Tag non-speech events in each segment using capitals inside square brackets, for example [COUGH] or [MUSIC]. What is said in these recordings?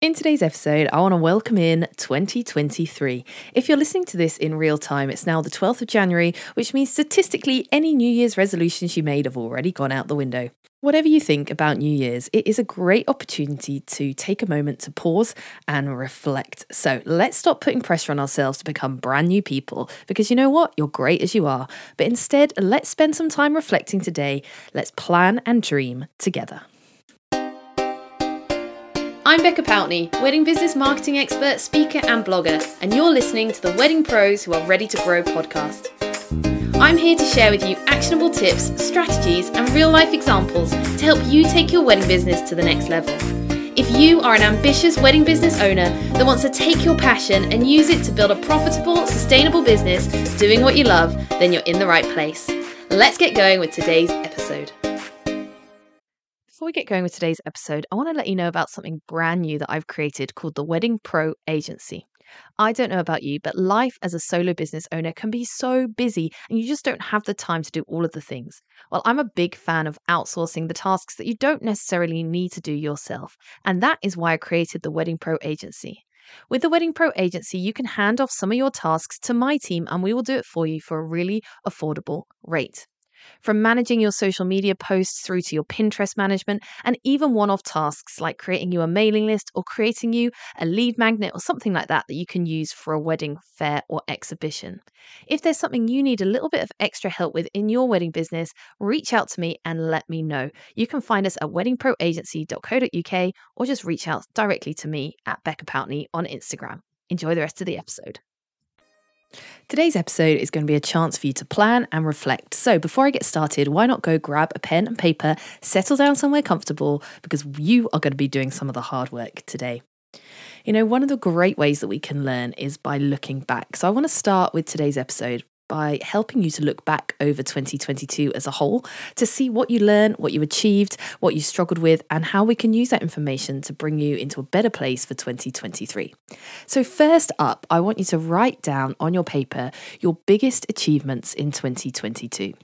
In today's episode, I want to welcome in 2023. If you're listening to this in real time, it's now the 12th of January, which means statistically, any New Year's resolutions you made have already gone out the window. Whatever you think about New Year's, it is a great opportunity to take a moment to pause and reflect. So let's stop putting pressure on ourselves to become brand new people because you know what? You're great as you are. But instead, let's spend some time reflecting today. Let's plan and dream together. I'm Becca Pountney, wedding business marketing expert, speaker, and blogger, and you're listening to the Wedding Pros Who Are Ready to Grow podcast. I'm here to share with you actionable tips, strategies, and real life examples to help you take your wedding business to the next level. If you are an ambitious wedding business owner that wants to take your passion and use it to build a profitable, sustainable business doing what you love, then you're in the right place. Let's get going with today's episode. Before we get going with today's episode, I want to let you know about something brand new that I've created called the Wedding Pro Agency. I don't know about you, but life as a solo business owner can be so busy and you just don't have the time to do all of the things. Well, I'm a big fan of outsourcing the tasks that you don't necessarily need to do yourself. And that is why I created the Wedding Pro Agency. With the Wedding Pro Agency, you can hand off some of your tasks to my team and we will do it for you for a really affordable rate. From managing your social media posts through to your Pinterest management, and even one off tasks like creating you a mailing list or creating you a lead magnet or something like that that you can use for a wedding, fair, or exhibition. If there's something you need a little bit of extra help with in your wedding business, reach out to me and let me know. You can find us at weddingproagency.co.uk or just reach out directly to me at Becca Pountney on Instagram. Enjoy the rest of the episode. Today's episode is going to be a chance for you to plan and reflect. So, before I get started, why not go grab a pen and paper, settle down somewhere comfortable, because you are going to be doing some of the hard work today. You know, one of the great ways that we can learn is by looking back. So, I want to start with today's episode by helping you to look back over 2022 as a whole to see what you learned, what you achieved, what you struggled with, and how we can use that information to bring you into a better place for 2023. So, first up, I want you to write down on your paper your biggest achievements in 2022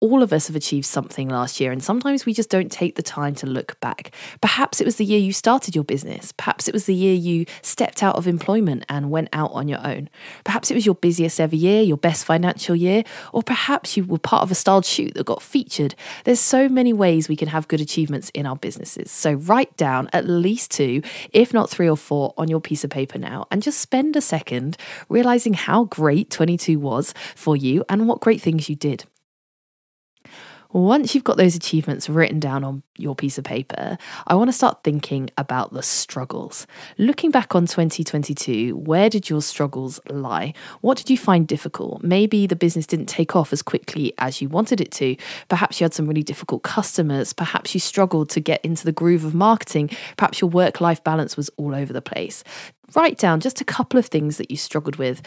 all of us have achieved something last year, and sometimes we just don't take the time to look back. Perhaps it was the year you started your business. Perhaps it was the year you stepped out of employment and went out on your own. Perhaps it was your busiest ever year, your best financial year, or perhaps you were part of a styled shoot that got featured. There's so many ways we can have good achievements in our businesses. So write down at least two, if not three or four, on your piece of paper now, and just spend a second realizing how great 22 was for you and what great things you did. Once you've got those achievements written down on your piece of paper, I want to start thinking about the struggles. Looking back on 2022, where did your struggles lie? What did you find difficult? Maybe the business didn't take off as quickly as you wanted it to. Perhaps you had some really difficult customers. Perhaps you struggled to get into the groove of marketing. Perhaps your work life balance was all over the place write down just a couple of things that you struggled with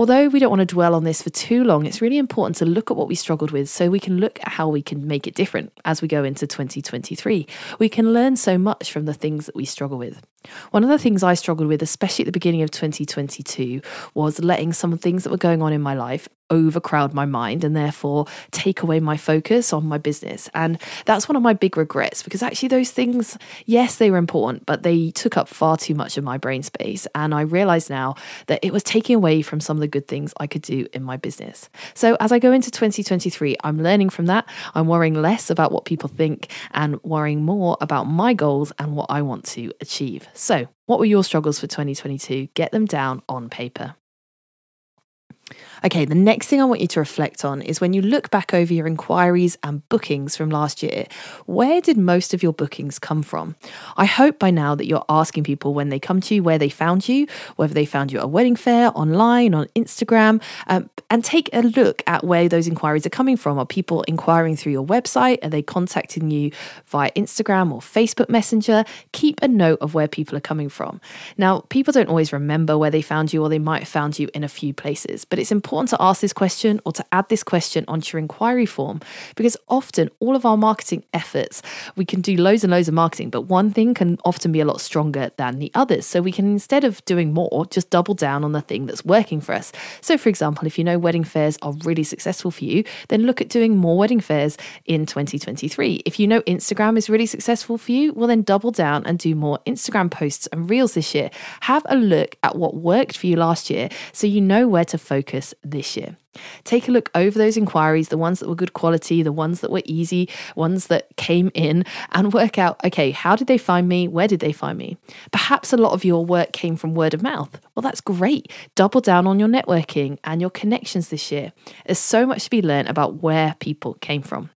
Although we don't want to dwell on this for too long, it's really important to look at what we struggled with so we can look at how we can make it different as we go into 2023. We can learn so much from the things that we struggle with. One of the things I struggled with, especially at the beginning of 2022, was letting some of the things that were going on in my life overcrowd my mind and therefore take away my focus on my business. And that's one of my big regrets because actually, those things, yes, they were important, but they took up far too much of my brain space. And I realize now that it was taking away from some of the good things I could do in my business. So as I go into 2023, I'm learning from that. I'm worrying less about what people think and worrying more about my goals and what I want to achieve. So, what were your struggles for 2022? Get them down on paper. Okay, the next thing I want you to reflect on is when you look back over your inquiries and bookings from last year, where did most of your bookings come from? I hope by now that you're asking people when they come to you where they found you, whether they found you at a wedding fair, online, on Instagram, um, and take a look at where those inquiries are coming from. Are people inquiring through your website? Are they contacting you via Instagram or Facebook Messenger? Keep a note of where people are coming from. Now, people don't always remember where they found you, or they might have found you in a few places, but it's important important to ask this question or to add this question onto your inquiry form because often all of our marketing efforts, we can do loads and loads of marketing, but one thing can often be a lot stronger than the others. So we can, instead of doing more, just double down on the thing that's working for us. So, for example, if you know wedding fairs are really successful for you, then look at doing more wedding fairs in 2023. If you know Instagram is really successful for you, well, then double down and do more Instagram posts and reels this year. Have a look at what worked for you last year so you know where to focus this year. Take a look over those inquiries, the ones that were good quality, the ones that were easy, ones that came in, and work out okay, how did they find me? Where did they find me? Perhaps a lot of your work came from word of mouth. Well, that's great. Double down on your networking and your connections this year. There's so much to be learned about where people came from.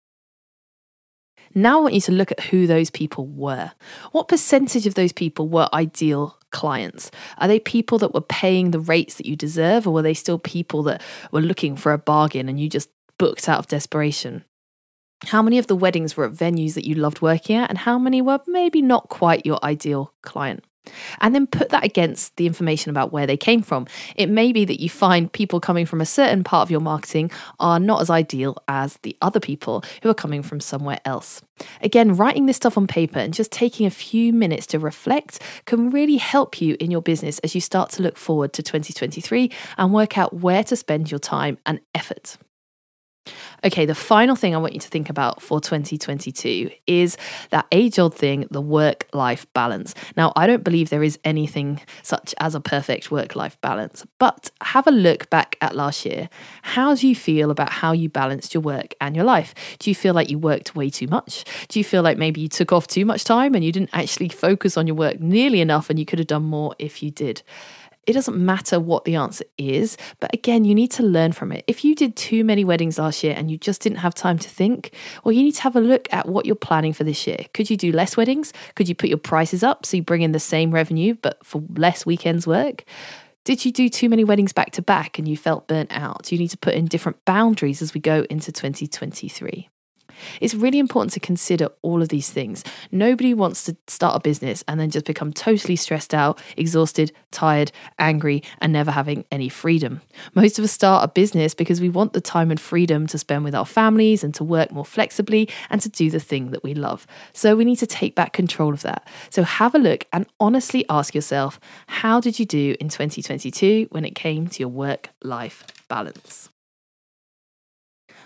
Now I want you to look at who those people were. What percentage of those people were ideal clients? Are they people that were paying the rates that you deserve, or were they still people that were looking for a bargain and you just booked out of desperation? How many of the weddings were at venues that you loved working at, and how many were maybe not quite your ideal client? And then put that against the information about where they came from. It may be that you find people coming from a certain part of your marketing are not as ideal as the other people who are coming from somewhere else. Again, writing this stuff on paper and just taking a few minutes to reflect can really help you in your business as you start to look forward to 2023 and work out where to spend your time and effort. Okay, the final thing I want you to think about for 2022 is that age old thing, the work life balance. Now, I don't believe there is anything such as a perfect work life balance, but have a look back at last year. How do you feel about how you balanced your work and your life? Do you feel like you worked way too much? Do you feel like maybe you took off too much time and you didn't actually focus on your work nearly enough and you could have done more if you did? It doesn't matter what the answer is, but again, you need to learn from it. If you did too many weddings last year and you just didn't have time to think, well, you need to have a look at what you're planning for this year. Could you do less weddings? Could you put your prices up so you bring in the same revenue but for less weekends work? Did you do too many weddings back to back and you felt burnt out? You need to put in different boundaries as we go into 2023. It's really important to consider all of these things. Nobody wants to start a business and then just become totally stressed out, exhausted, tired, angry, and never having any freedom. Most of us start a business because we want the time and freedom to spend with our families and to work more flexibly and to do the thing that we love. So we need to take back control of that. So have a look and honestly ask yourself how did you do in 2022 when it came to your work life balance?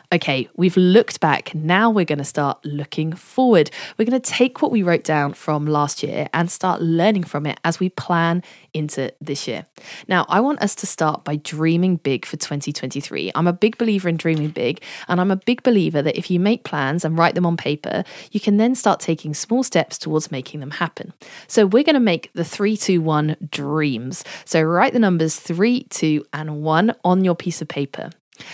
Okay, we've looked back. Now we're going to start looking forward. We're going to take what we wrote down from last year and start learning from it as we plan into this year. Now, I want us to start by dreaming big for 2023. I'm a big believer in dreaming big, and I'm a big believer that if you make plans and write them on paper, you can then start taking small steps towards making them happen. So, we're going to make the three, two, one dreams. So, write the numbers three, two, and one on your piece of paper.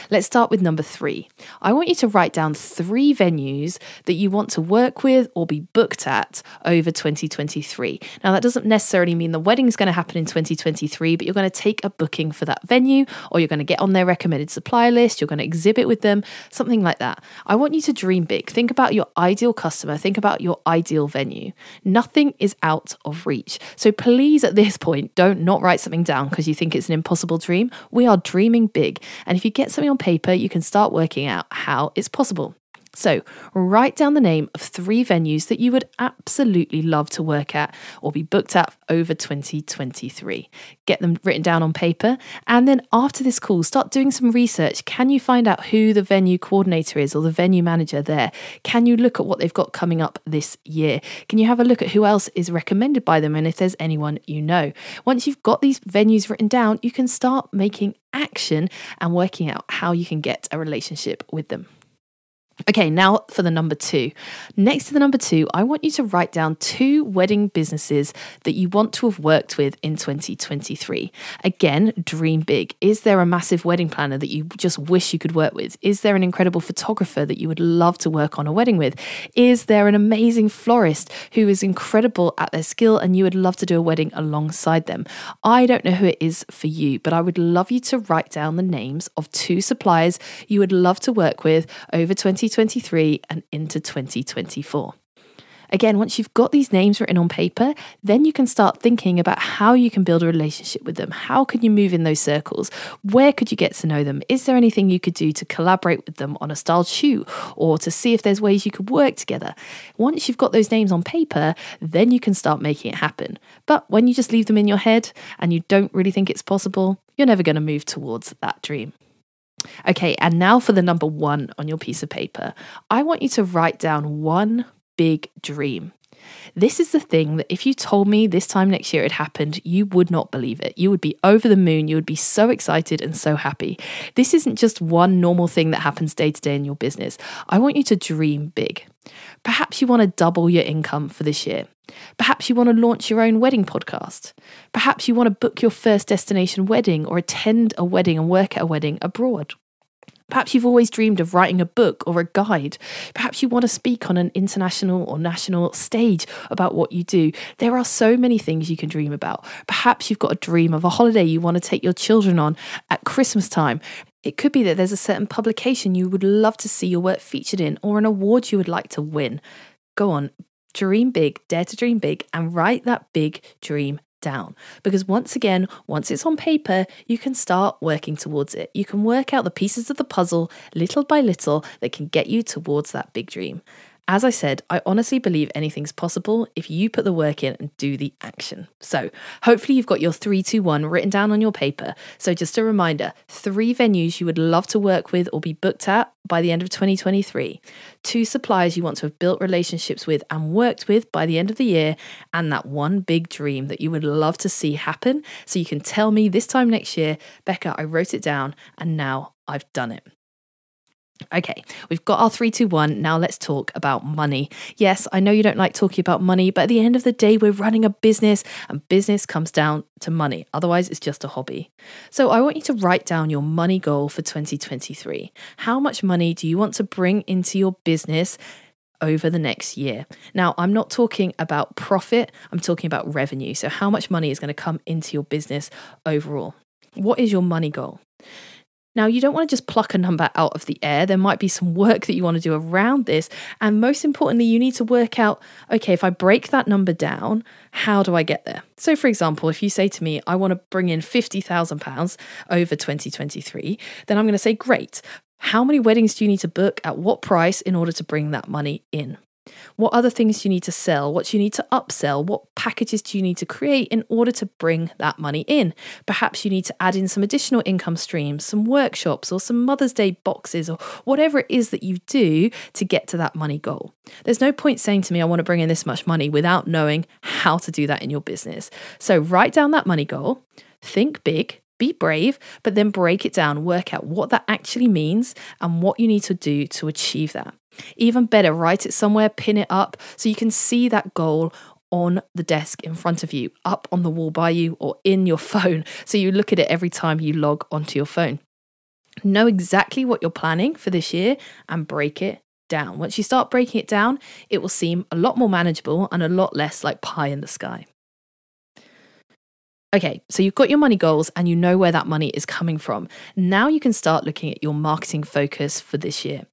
Let's start with number three. I want you to write down three venues that you want to work with or be booked at over 2023. Now, that doesn't necessarily mean the wedding is going to happen in 2023, but you're going to take a booking for that venue or you're going to get on their recommended supplier list, you're going to exhibit with them, something like that. I want you to dream big. Think about your ideal customer, think about your ideal venue. Nothing is out of reach. So please, at this point, don't not write something down because you think it's an impossible dream. We are dreaming big. And if you get something on paper, you can start working out how it's possible. So, write down the name of three venues that you would absolutely love to work at or be booked at over 2023. Get them written down on paper. And then, after this call, start doing some research. Can you find out who the venue coordinator is or the venue manager there? Can you look at what they've got coming up this year? Can you have a look at who else is recommended by them and if there's anyone you know? Once you've got these venues written down, you can start making action and working out how you can get a relationship with them. Okay, now for the number two. Next to the number two, I want you to write down two wedding businesses that you want to have worked with in 2023. Again, dream big. Is there a massive wedding planner that you just wish you could work with? Is there an incredible photographer that you would love to work on a wedding with? Is there an amazing florist who is incredible at their skill and you would love to do a wedding alongside them? I don't know who it is for you, but I would love you to write down the names of two suppliers you would love to work with over 20 2023 and into 2024. Again, once you've got these names written on paper, then you can start thinking about how you can build a relationship with them. How can you move in those circles? Where could you get to know them? Is there anything you could do to collaborate with them on a styled shoot or to see if there's ways you could work together? Once you've got those names on paper, then you can start making it happen. But when you just leave them in your head and you don't really think it's possible, you're never going to move towards that dream. Okay, and now for the number one on your piece of paper. I want you to write down one big dream. This is the thing that if you told me this time next year it happened, you would not believe it. You would be over the moon. You would be so excited and so happy. This isn't just one normal thing that happens day to day in your business. I want you to dream big. Perhaps you want to double your income for this year. Perhaps you want to launch your own wedding podcast. Perhaps you want to book your first destination wedding or attend a wedding and work at a wedding abroad. Perhaps you've always dreamed of writing a book or a guide. Perhaps you want to speak on an international or national stage about what you do. There are so many things you can dream about. Perhaps you've got a dream of a holiday you want to take your children on at Christmas time. It could be that there's a certain publication you would love to see your work featured in or an award you would like to win. Go on, dream big, dare to dream big, and write that big dream down. Because once again, once it's on paper, you can start working towards it. You can work out the pieces of the puzzle little by little that can get you towards that big dream. As I said, I honestly believe anything's possible if you put the work in and do the action. So, hopefully, you've got your 321 written down on your paper. So, just a reminder three venues you would love to work with or be booked at by the end of 2023, two suppliers you want to have built relationships with and worked with by the end of the year, and that one big dream that you would love to see happen. So, you can tell me this time next year, Becca, I wrote it down and now I've done it. Okay, we've got our 321. Now let's talk about money. Yes, I know you don't like talking about money, but at the end of the day, we're running a business and business comes down to money. Otherwise, it's just a hobby. So I want you to write down your money goal for 2023. How much money do you want to bring into your business? Over the next year. Now, I'm not talking about profit, I'm talking about revenue. So, how much money is going to come into your business overall? What is your money goal? Now, you don't want to just pluck a number out of the air. There might be some work that you want to do around this. And most importantly, you need to work out okay, if I break that number down, how do I get there? So, for example, if you say to me, I want to bring in £50,000 over 2023, then I'm going to say, great. How many weddings do you need to book at what price in order to bring that money in? What other things you need to sell? What you need to upsell? What packages do you need to create in order to bring that money in? Perhaps you need to add in some additional income streams, some workshops, or some Mother's Day boxes, or whatever it is that you do to get to that money goal. There's no point saying to me, I want to bring in this much money without knowing how to do that in your business. So write down that money goal, think big, be brave, but then break it down, work out what that actually means and what you need to do to achieve that. Even better, write it somewhere, pin it up so you can see that goal on the desk in front of you, up on the wall by you, or in your [LAUGHS] phone. So you look at it every time you log onto your phone. Know exactly what you're planning for this year and break it down. Once you start breaking it down, it will seem a lot more manageable and a lot less like pie in the sky. Okay, so you've got your money goals and you know where that money is coming from. Now you can start looking at your marketing focus for this year.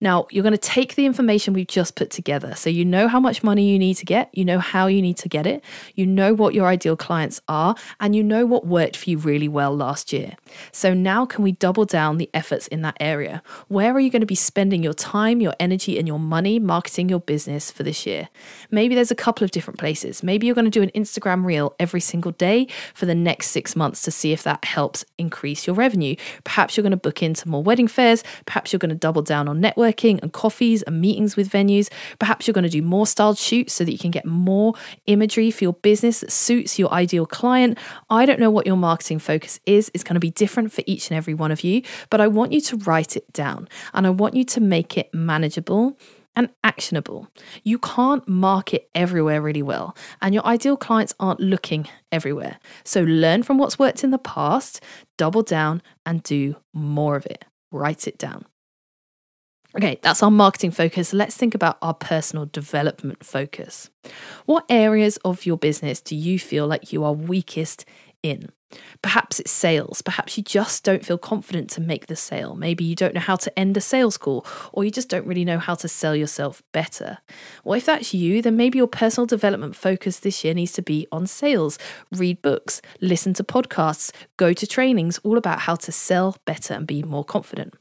Now, you're going to take the information we've just put together. So you know how much money you need to get, you know how you need to get it, you know what your ideal clients are, and you know what worked for you really well last year. So now can we double down the efforts in that area? Where are you going to be spending your time, your energy, and your money marketing your business for this year? Maybe there's a couple of different places. Maybe you're going to do an Instagram reel every single day for the next six months to see if that helps increase your revenue. Perhaps you're going to book into more wedding fairs. Perhaps you're going to double down on networking and coffees and meetings with venues. Perhaps you're going to do more styled shoots so that you can get more imagery for your business that suits your ideal client. I don't know what your marketing focus is. It's going to be different for each and every one of you, but I want you to write it down and I want you to make it manageable and actionable. You can't market everywhere really well, and your ideal clients aren't looking everywhere. So learn from what's worked in the past, double down, and do more of it. Write it down. Okay, that's our marketing focus. Let's think about our personal development focus. What areas of your business do you feel like you are weakest in? Perhaps it's sales. Perhaps you just don't feel confident to make the sale. Maybe you don't know how to end a sales call, or you just don't really know how to sell yourself better. Well, if that's you, then maybe your personal development focus this year needs to be on sales. Read books, listen to podcasts, go to trainings all about how to sell better and be more confident.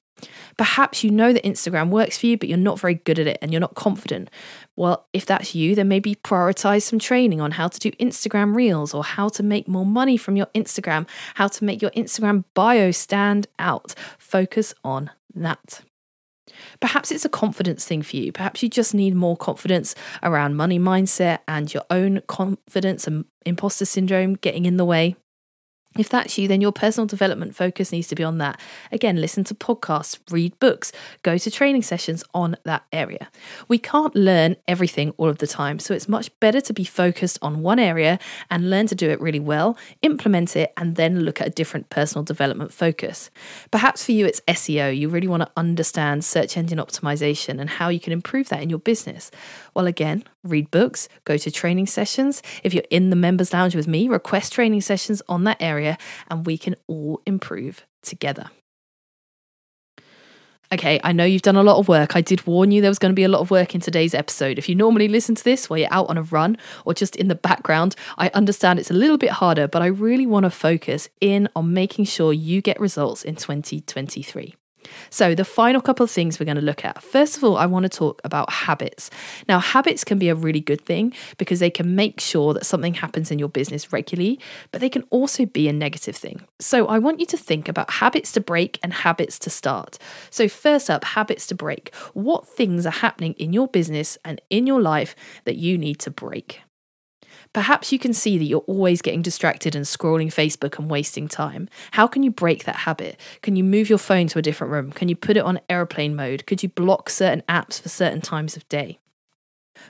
Perhaps you know that Instagram works for you, but you're not very good at it and you're not confident. Well, if that's you, then maybe prioritize some training on how to do Instagram reels or how to make more money from your Instagram, how to make your Instagram bio stand out. Focus on that. Perhaps it's a confidence thing for you. Perhaps you just need more confidence around money mindset and your own confidence and imposter syndrome getting in the way. If that's you, then your personal development focus needs to be on that. Again, listen to podcasts, read books, go to training sessions on that area. We can't learn everything all of the time, so it's much better to be focused on one area and learn to do it really well, implement it, and then look at a different personal development focus. Perhaps for you, it's SEO. You really want to understand search engine optimization and how you can improve that in your business. Well, again, read books, go to training sessions. If you're in the members lounge with me, request training sessions on that area and we can all improve together. Okay, I know you've done a lot of work. I did warn you there was going to be a lot of work in today's episode. If you normally listen to this while you're out on a run or just in the background, I understand it's a little bit harder, but I really want to focus in on making sure you get results in 2023. So, the final couple of things we're going to look at. First of all, I want to talk about habits. Now, habits can be a really good thing because they can make sure that something happens in your business regularly, but they can also be a negative thing. So, I want you to think about habits to break and habits to start. So, first up, habits to break. What things are happening in your business and in your life that you need to break? Perhaps you can see that you're always getting distracted and scrolling Facebook and wasting time. How can you break that habit? Can you move your phone to a different room? Can you put it on airplane mode? Could you block certain apps for certain times of day?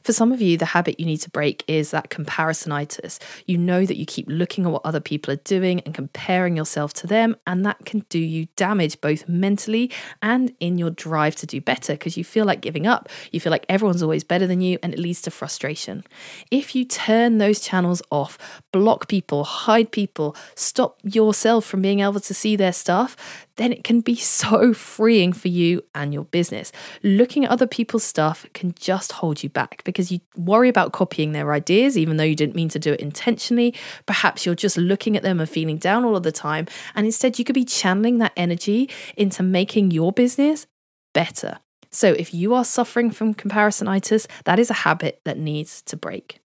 For some of you, the habit you need to break is that comparisonitis. You know that you keep looking at what other people are doing and comparing yourself to them, and that can do you damage both mentally and in your drive to do better because you feel like giving up. You feel like everyone's always better than you, and it leads to frustration. If you turn those channels off, block people, hide people, stop yourself from being able to see their stuff, then it can be so freeing for you and your business. Looking at other people's stuff can just hold you back because you worry about copying their ideas, even though you didn't mean to do it intentionally. Perhaps you're just looking at them and feeling down all of the time. And instead, you could be channeling that energy into making your business better. So, if you are suffering from comparisonitis, that is a habit that needs to break.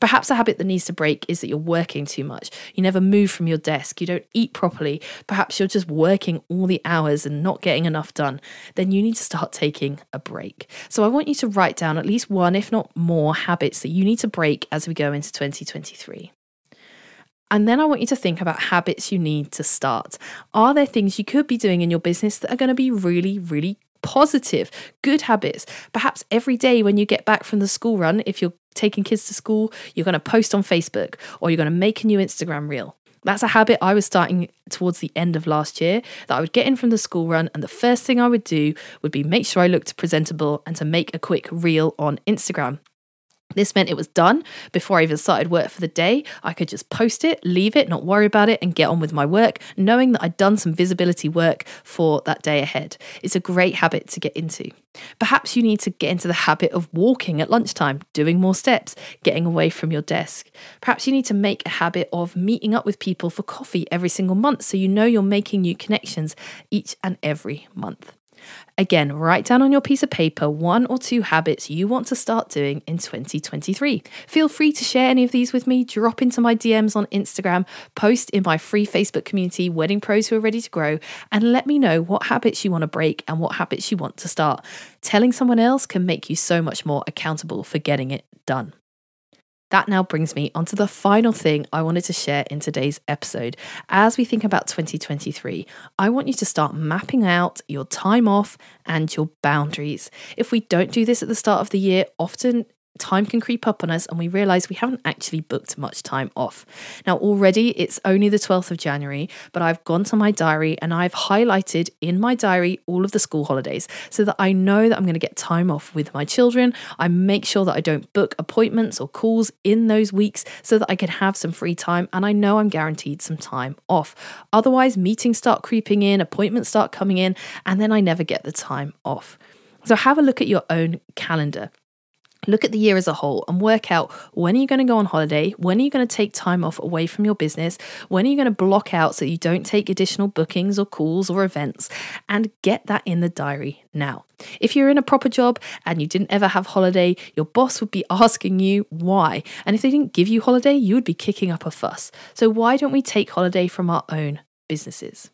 Perhaps a habit that needs to break is that you're working too much. You never move from your desk. You don't eat properly. Perhaps you're just working all the hours and not getting enough done. Then you need to start taking a break. So I want you to write down at least one, if not more, habits that you need to break as we go into 2023. And then I want you to think about habits you need to start. Are there things you could be doing in your business that are going to be really, really positive, good habits? Perhaps every day when you get back from the school run, if you're taking kids to school, you're going to post on Facebook or you're going to make a new Instagram reel. That's a habit I was starting towards the end of last year that I would get in from the school run, and the first thing I would do would be make sure I looked presentable and to make a quick reel on Instagram. This meant it was done before I even started work for the day. I could just post it, leave it, not worry about it, and get on with my work, knowing that I'd done some visibility work for that day ahead. It's a great habit to get into. Perhaps you need to get into the habit of walking at lunchtime, doing more steps, getting away from your desk. Perhaps you need to make a habit of meeting up with people for coffee every single month so you know you're making new connections each and every month. Again, write down on your piece of paper one or two habits you want to start doing in 2023. Feel free to share any of these with me. Drop into my DMs on Instagram, post in my free Facebook community, Wedding Pros Who Are Ready to Grow, and let me know what habits you want to break and what habits you want to start. Telling someone else can make you so much more accountable for getting it done. That now brings me onto the final thing I wanted to share in today's episode. As we think about 2023, I want you to start mapping out your time off and your boundaries. If we don't do this at the start of the year, often time can creep up on us and we realize we haven't actually booked much time off. Now, already it's only the 12th of January, but I've gone to my diary and I've highlighted in my diary all of the school holidays so that I know that I'm going to get time off with my children. I make sure that I don't book appointments or calls in those weeks so that I can have some free time and I know I'm guaranteed some time off. Otherwise, meetings start creeping in, appointments start coming in, and then I never get the time off. So have a look at your own calendar. Look at the year as a whole and work out when are you going to go on holiday? When are you going to take time off away from your business? When are you going to block out so you don't take additional bookings or calls or events? And get that in the diary now. If you're in a proper job and you didn't ever have holiday, your boss would be [LAUGHS] asking you why. And if they didn't give you holiday, you would be kicking up a fuss. So why don't we take holiday from our own businesses?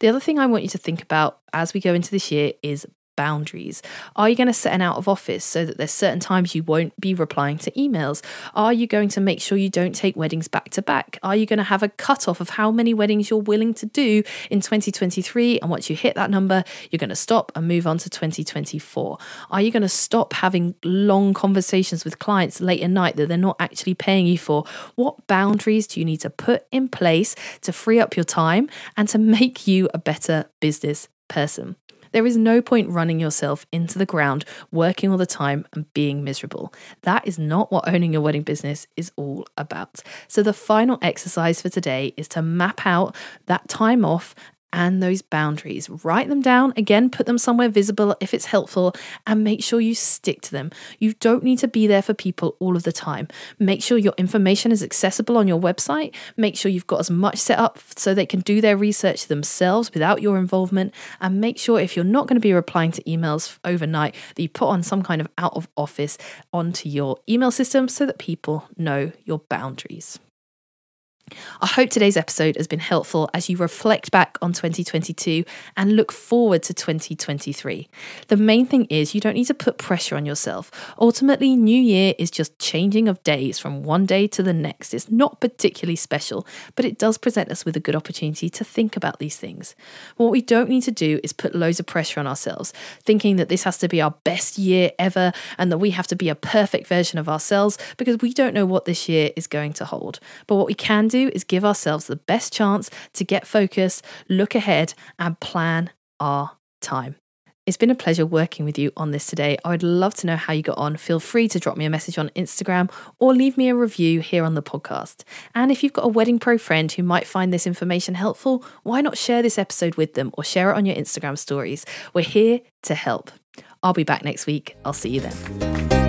The other thing I want you to think about as we go into this year is boundaries? Are you going to set an out of office so that there's certain times you won't be replying to emails? Are you going to make sure you don't take weddings back to back? Are you going to have a cutoff of how many weddings you're willing to do in 2023? And once you hit that number, you're going to stop and move on to 2024. Are you going to stop having long conversations with clients late at night that they're not actually paying you for? What boundaries do you need to put in place to free up your time and to make you a better business person? There is no point running yourself into the ground, working all the time, and being miserable. That is not what owning your wedding business is all about. So, the final exercise for today is to map out that time off and those boundaries. Write them down, again, put them somewhere visible if it's helpful, and make sure you stick to them. You don't need to be there for people all of the time. Make sure your information is accessible on your website. Make sure you've got as much set up so they can do their research themselves without your involvement. And make sure if you're not going to be replying to emails overnight, that you put on some kind of out of office onto your email system so that people know your boundaries. I hope today's episode has been helpful as you reflect back on 2022 and look forward to 2023. The main thing is you don't need to put pressure on yourself. Ultimately, New Year is just changing of days from one day to the next. It's not particularly special, but it does present us with a good opportunity to think about these things. What we don't need to do is put loads of pressure on ourselves, thinking that this has to be our best year ever and that we have to be a perfect version of ourselves because we don't know what this year is going to hold. But what we can do is give ourselves the best chance to get focused, look ahead, and plan our time. It's been a pleasure working with you on this today. I would love to know how you got on. Feel free to drop me a message on Instagram or leave me a review here on the podcast. And if you've got a wedding pro friend who might find this information helpful, why not share this episode with them or share it on your Instagram stories? We're here to help. I'll be back next week. I'll see you then.